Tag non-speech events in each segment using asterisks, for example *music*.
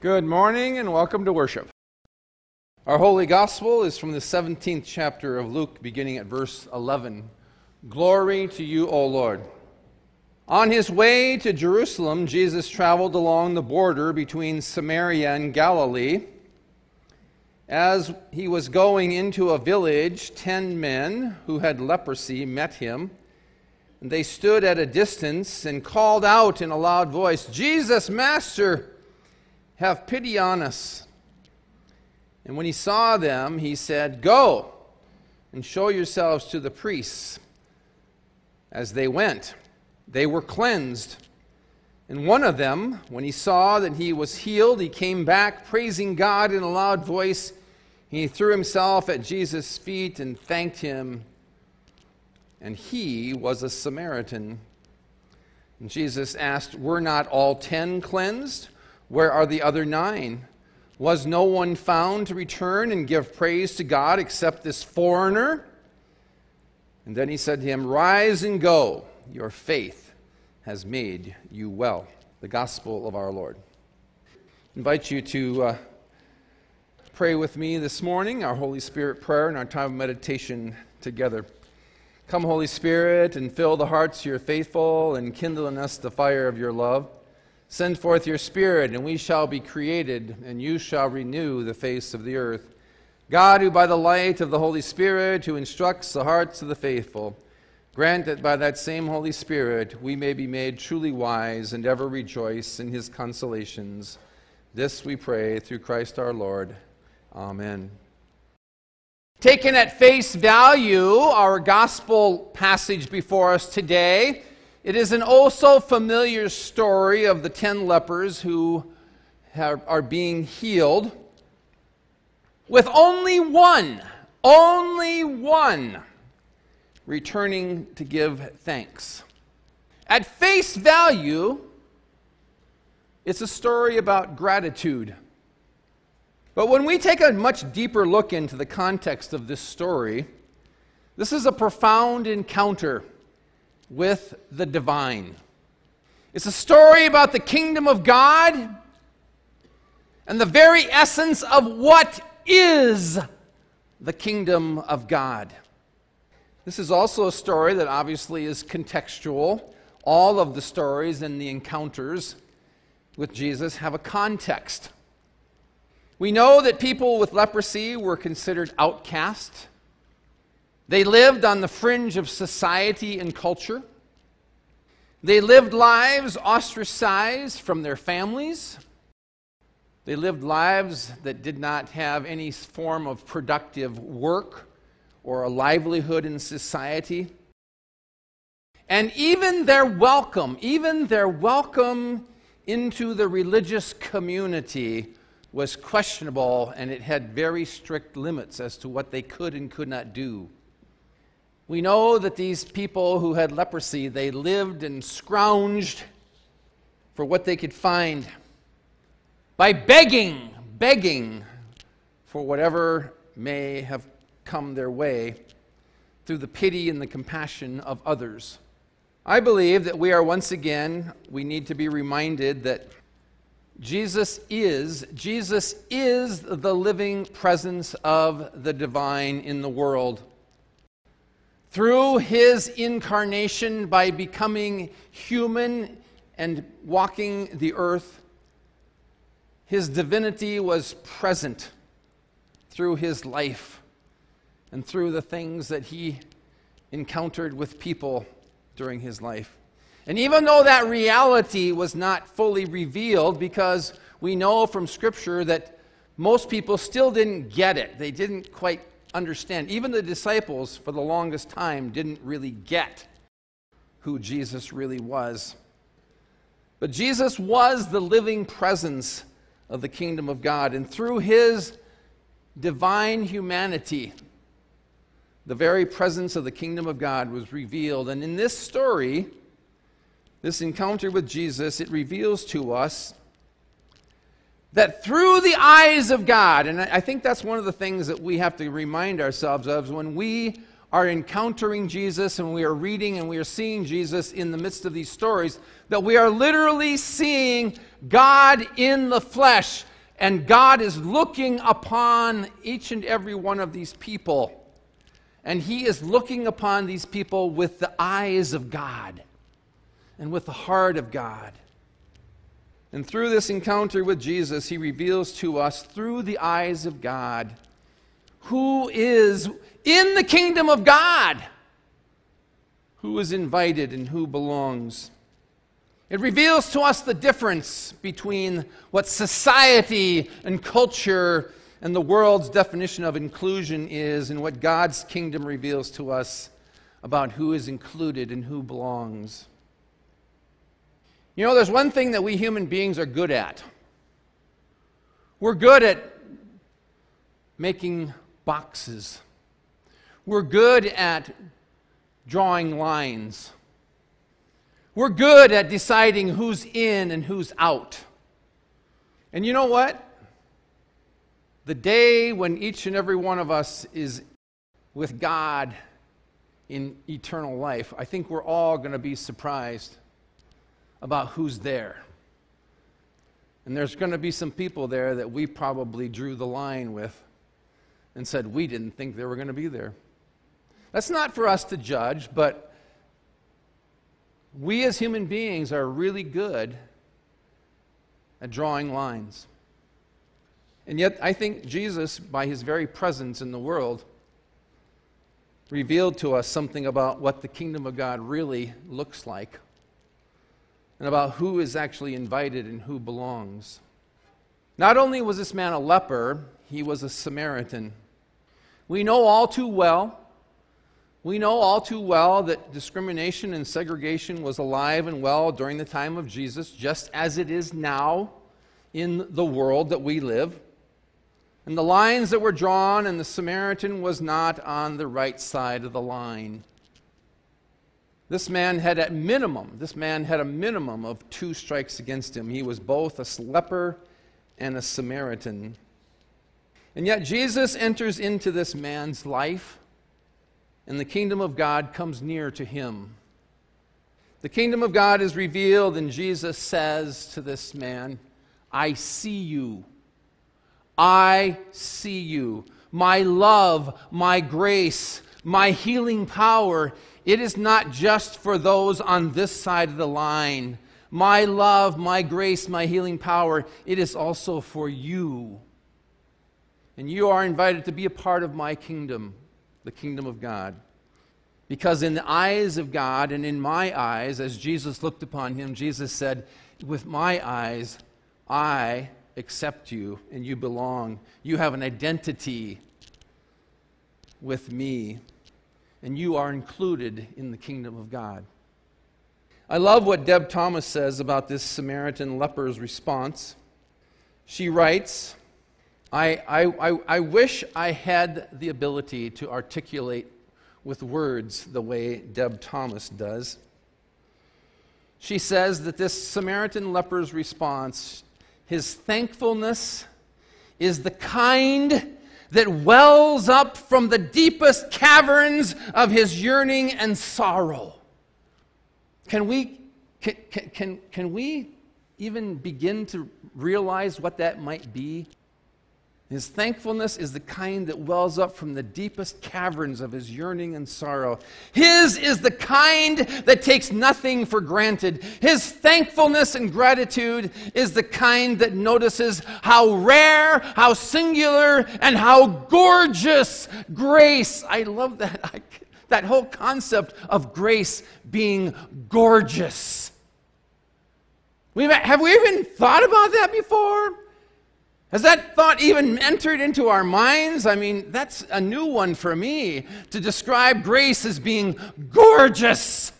Good morning and welcome to worship. Our Holy Gospel is from the 17th chapter of Luke, beginning at verse 11. Glory to you, O Lord. On his way to Jerusalem, Jesus traveled along the border between Samaria and Galilee. As he was going into a village, ten men who had leprosy met him. And they stood at a distance and called out in a loud voice, Jesus, Master! Have pity on us. And when he saw them, he said, Go and show yourselves to the priests. As they went, they were cleansed. And one of them, when he saw that he was healed, he came back praising God in a loud voice. He threw himself at Jesus' feet and thanked him. And he was a Samaritan. And Jesus asked, Were not all ten cleansed? Where are the other nine? Was no one found to return and give praise to God except this foreigner? And then he said to him, Rise and go. Your faith has made you well. The gospel of our Lord. I invite you to uh, pray with me this morning, our Holy Spirit prayer and our time of meditation together. Come, Holy Spirit, and fill the hearts of your faithful and kindle in us the fire of your love. Send forth your Spirit, and we shall be created, and you shall renew the face of the earth. God, who by the light of the Holy Spirit, who instructs the hearts of the faithful, grant that by that same Holy Spirit we may be made truly wise and ever rejoice in his consolations. This we pray through Christ our Lord. Amen. Taken at face value, our gospel passage before us today it is an also familiar story of the ten lepers who are being healed, with only one, only one returning to give thanks. At face value, it's a story about gratitude. But when we take a much deeper look into the context of this story, this is a profound encounter with the divine. It's a story about the kingdom of God and the very essence of what is the kingdom of God. This is also a story that obviously is contextual. All of the stories and the encounters with Jesus have a context. We know that people with leprosy were considered outcast they lived on the fringe of society and culture. They lived lives ostracized from their families. They lived lives that did not have any form of productive work or a livelihood in society. And even their welcome, even their welcome into the religious community was questionable and it had very strict limits as to what they could and could not do. We know that these people who had leprosy, they lived and scrounged for what they could find by begging, begging for whatever may have come their way through the pity and the compassion of others. I believe that we are once again, we need to be reminded that Jesus is, Jesus is the living presence of the divine in the world through his incarnation by becoming human and walking the earth, his divinity was present through his life and through the things that he encountered with people during his life. And even though that reality was not fully revealed, because we know from Scripture that most people still didn't get it, they didn't quite understand. Even the disciples, for the longest time, didn't really get who Jesus really was. But Jesus was the living presence of the kingdom of God, and through his divine humanity, the very presence of the kingdom of God was revealed. And in this story, this encounter with Jesus, it reveals to us that through the eyes of God, and I think that's one of the things that we have to remind ourselves of when we are encountering Jesus and we are reading and we are seeing Jesus in the midst of these stories, that we are literally seeing God in the flesh. And God is looking upon each and every one of these people. And He is looking upon these people with the eyes of God and with the heart of God. And through this encounter with Jesus, He reveals to us through the eyes of God who is in the kingdom of God, who is invited and who belongs. It reveals to us the difference between what society and culture and the world's definition of inclusion is and what God's kingdom reveals to us about who is included and who belongs. You know, there's one thing that we human beings are good at. We're good at making boxes. We're good at drawing lines. We're good at deciding who's in and who's out. And you know what? The day when each and every one of us is with God in eternal life, I think we're all going to be surprised about who's there. And there's going to be some people there that we probably drew the line with and said we didn't think they were going to be there. That's not for us to judge, but we as human beings are really good at drawing lines. And yet, I think Jesus, by his very presence in the world, revealed to us something about what the kingdom of God really looks like and about who is actually invited and who belongs. Not only was this man a leper, he was a Samaritan. We know all too well, we know all too well that discrimination and segregation was alive and well during the time of Jesus, just as it is now in the world that we live. And the lines that were drawn, and the Samaritan was not on the right side of the line. This man had a minimum, this man had a minimum of two strikes against him. He was both a leper and a Samaritan. And yet Jesus enters into this man's life, and the kingdom of God comes near to him. The kingdom of God is revealed, and Jesus says to this man, I see you. I see you. My love, my grace, my healing power it is not just for those on this side of the line. My love, my grace, my healing power, it is also for you. And you are invited to be a part of my kingdom, the kingdom of God. Because in the eyes of God and in my eyes, as Jesus looked upon him, Jesus said, With my eyes, I accept you and you belong. You have an identity with me and you are included in the kingdom of God. I love what Deb Thomas says about this Samaritan leper's response. She writes, I, I, I, I wish I had the ability to articulate with words the way Deb Thomas does. She says that this Samaritan leper's response, his thankfulness, is the kind that wells up from the deepest caverns of his yearning and sorrow. Can we, can, can, can we even begin to realize what that might be? His thankfulness is the kind that wells up from the deepest caverns of his yearning and sorrow. His is the kind that takes nothing for granted. His thankfulness and gratitude is the kind that notices how rare, how singular, and how gorgeous grace. I love that. *laughs* I, that whole concept of grace being gorgeous. We've, have we even thought about that before? Has that thought even entered into our minds? I mean, that's a new one for me to describe grace as being gorgeous.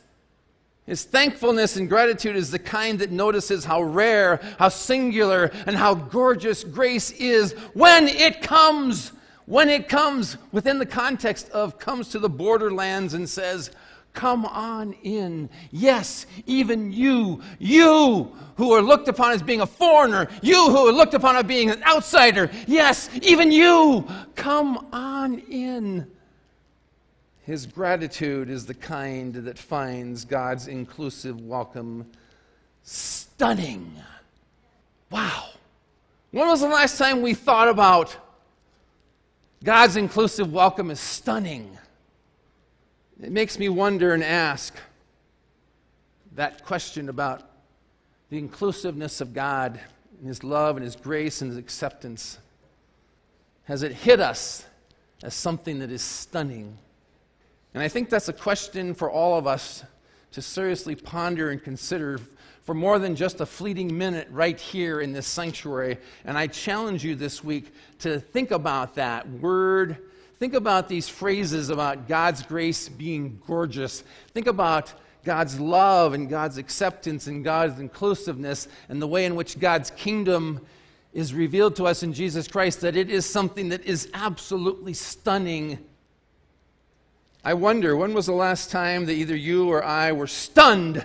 His thankfulness and gratitude is the kind that notices how rare, how singular, and how gorgeous grace is when it comes. When it comes within the context of comes to the borderlands and says, Come on in. Yes, even you, you who are looked upon as being a foreigner, you who are looked upon as being an outsider, yes, even you, come on in. His gratitude is the kind that finds God's inclusive welcome stunning. Wow. When was the last time we thought about God's inclusive welcome is stunning? It makes me wonder and ask that question about the inclusiveness of God and His love and His grace and His acceptance. Has it hit us as something that is stunning? And I think that's a question for all of us to seriously ponder and consider for more than just a fleeting minute right here in this sanctuary. And I challenge you this week to think about that word Think about these phrases about God's grace being gorgeous. Think about God's love and God's acceptance and God's inclusiveness and the way in which God's kingdom is revealed to us in Jesus Christ, that it is something that is absolutely stunning. I wonder, when was the last time that either you or I were stunned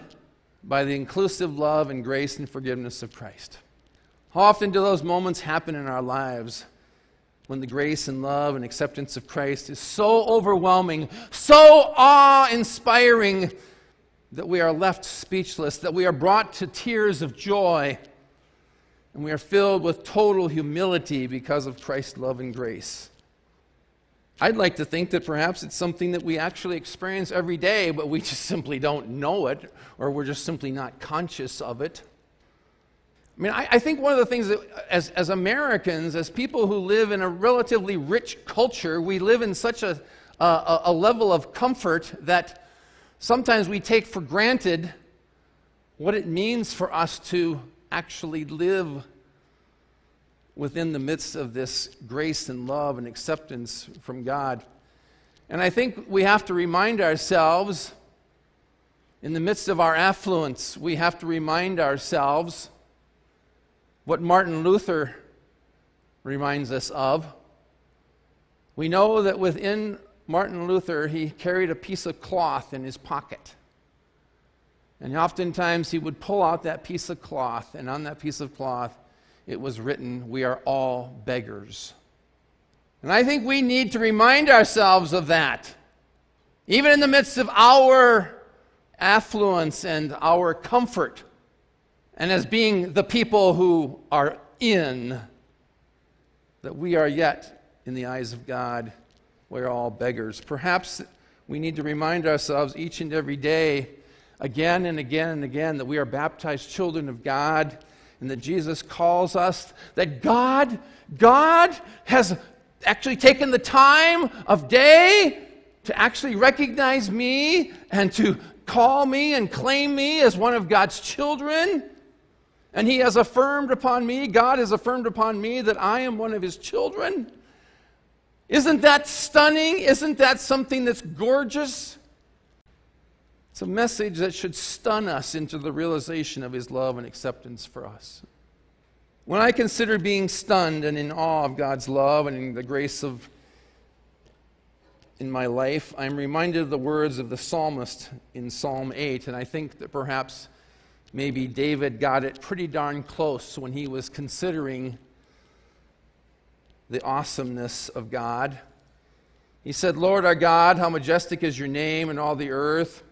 by the inclusive love and grace and forgiveness of Christ? How often do those moments happen in our lives? When the grace and love and acceptance of Christ is so overwhelming, so awe inspiring, that we are left speechless, that we are brought to tears of joy, and we are filled with total humility because of Christ's love and grace. I'd like to think that perhaps it's something that we actually experience every day, but we just simply don't know it, or we're just simply not conscious of it. I mean, I, I, think one of the things that, as, as Americans, as people who live in a relatively rich culture, we live in such a, a, a level of comfort that sometimes we take for granted what it means for us to actually live within the midst of this grace and love and acceptance from God. And I think we have to remind ourselves, in the midst of our affluence, we have to remind ourselves what Martin Luther reminds us of. We know that within Martin Luther, he carried a piece of cloth in his pocket. And oftentimes he would pull out that piece of cloth, and on that piece of cloth, it was written, We are all beggars. And I think we need to remind ourselves of that. Even in the midst of our affluence and our comfort, and as being the people who are in, that we are yet, in the eyes of God, we're all beggars. Perhaps we need to remind ourselves each and every day, again and again and again, that we are baptized children of God and that Jesus calls us, that God, God has actually taken the time of day to actually recognize me and to call me and claim me as one of God's children. And he has affirmed upon me, God has affirmed upon me that I am one of his children. Isn't that stunning? Isn't that something that's gorgeous? It's a message that should stun us into the realization of his love and acceptance for us. When I consider being stunned and in awe of God's love and in the grace of in my life, I'm reminded of the words of the psalmist in Psalm 8, and I think that perhaps maybe David got it pretty darn close when he was considering the awesomeness of God. He said, Lord our God, how majestic is your name in all the earth.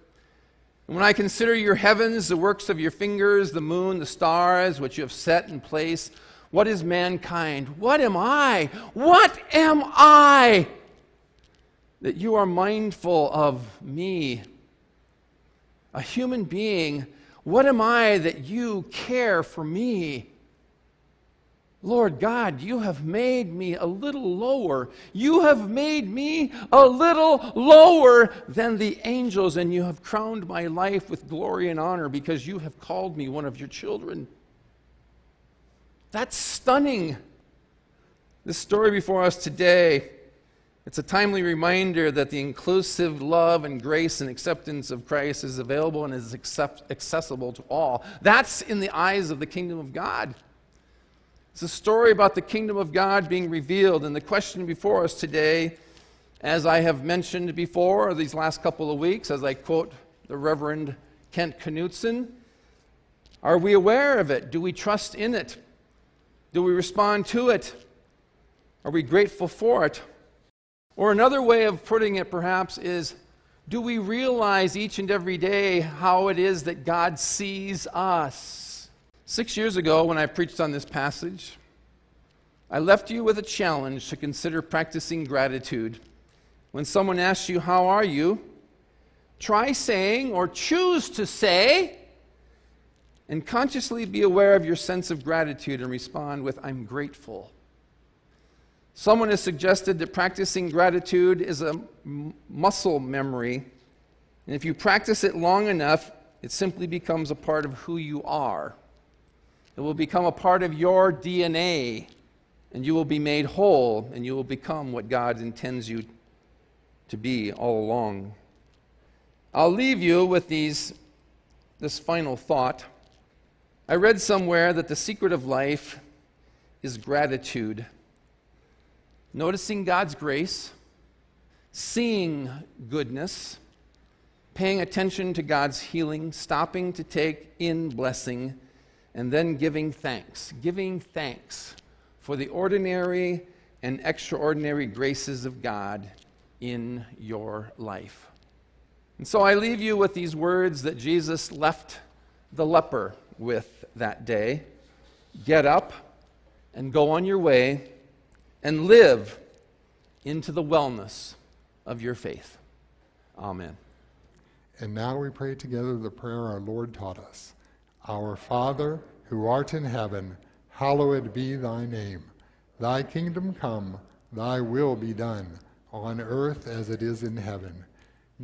And when I consider your heavens, the works of your fingers, the moon, the stars, which you have set in place, what is mankind? What am I? What am I? That you are mindful of me, a human being what am I that you care for me? Lord God, you have made me a little lower. You have made me a little lower than the angels, and you have crowned my life with glory and honor because you have called me one of your children. That's stunning. This story before us today it's a timely reminder that the inclusive love and grace and acceptance of Christ is available and is accept- accessible to all. That's in the eyes of the kingdom of God. It's a story about the kingdom of God being revealed. And the question before us today, as I have mentioned before these last couple of weeks, as I quote the Reverend Kent Knutson, are we aware of it? Do we trust in it? Do we respond to it? Are we grateful for it? Or another way of putting it, perhaps, is Do we realize each and every day how it is that God sees us? Six years ago, when I preached on this passage, I left you with a challenge to consider practicing gratitude. When someone asks you, How are you? try saying or choose to say, and consciously be aware of your sense of gratitude and respond with, I'm grateful. Someone has suggested that practicing gratitude is a muscle memory, and if you practice it long enough, it simply becomes a part of who you are. It will become a part of your DNA, and you will be made whole, and you will become what God intends you to be all along. I'll leave you with these, this final thought. I read somewhere that the secret of life is gratitude. Noticing God's grace, seeing goodness, paying attention to God's healing, stopping to take in blessing, and then giving thanks. Giving thanks for the ordinary and extraordinary graces of God in your life. And so I leave you with these words that Jesus left the leper with that day Get up and go on your way and live into the wellness of your faith. Amen. And now we pray together the prayer our Lord taught us Our Father, who art in heaven, hallowed be thy name. Thy kingdom come, thy will be done, on earth as it is in heaven.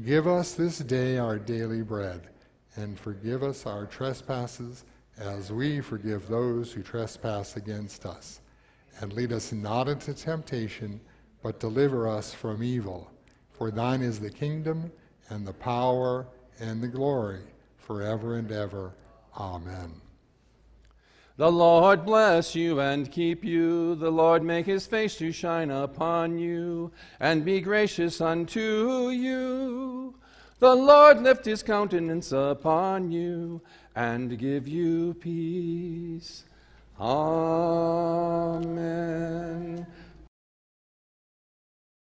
Give us this day our daily bread, and forgive us our trespasses as we forgive those who trespass against us. And lead us not into temptation, but deliver us from evil. For thine is the kingdom, and the power, and the glory, forever and ever. Amen. The Lord bless you and keep you. The Lord make his face to shine upon you and be gracious unto you. The Lord lift his countenance upon you and give you peace. Amen.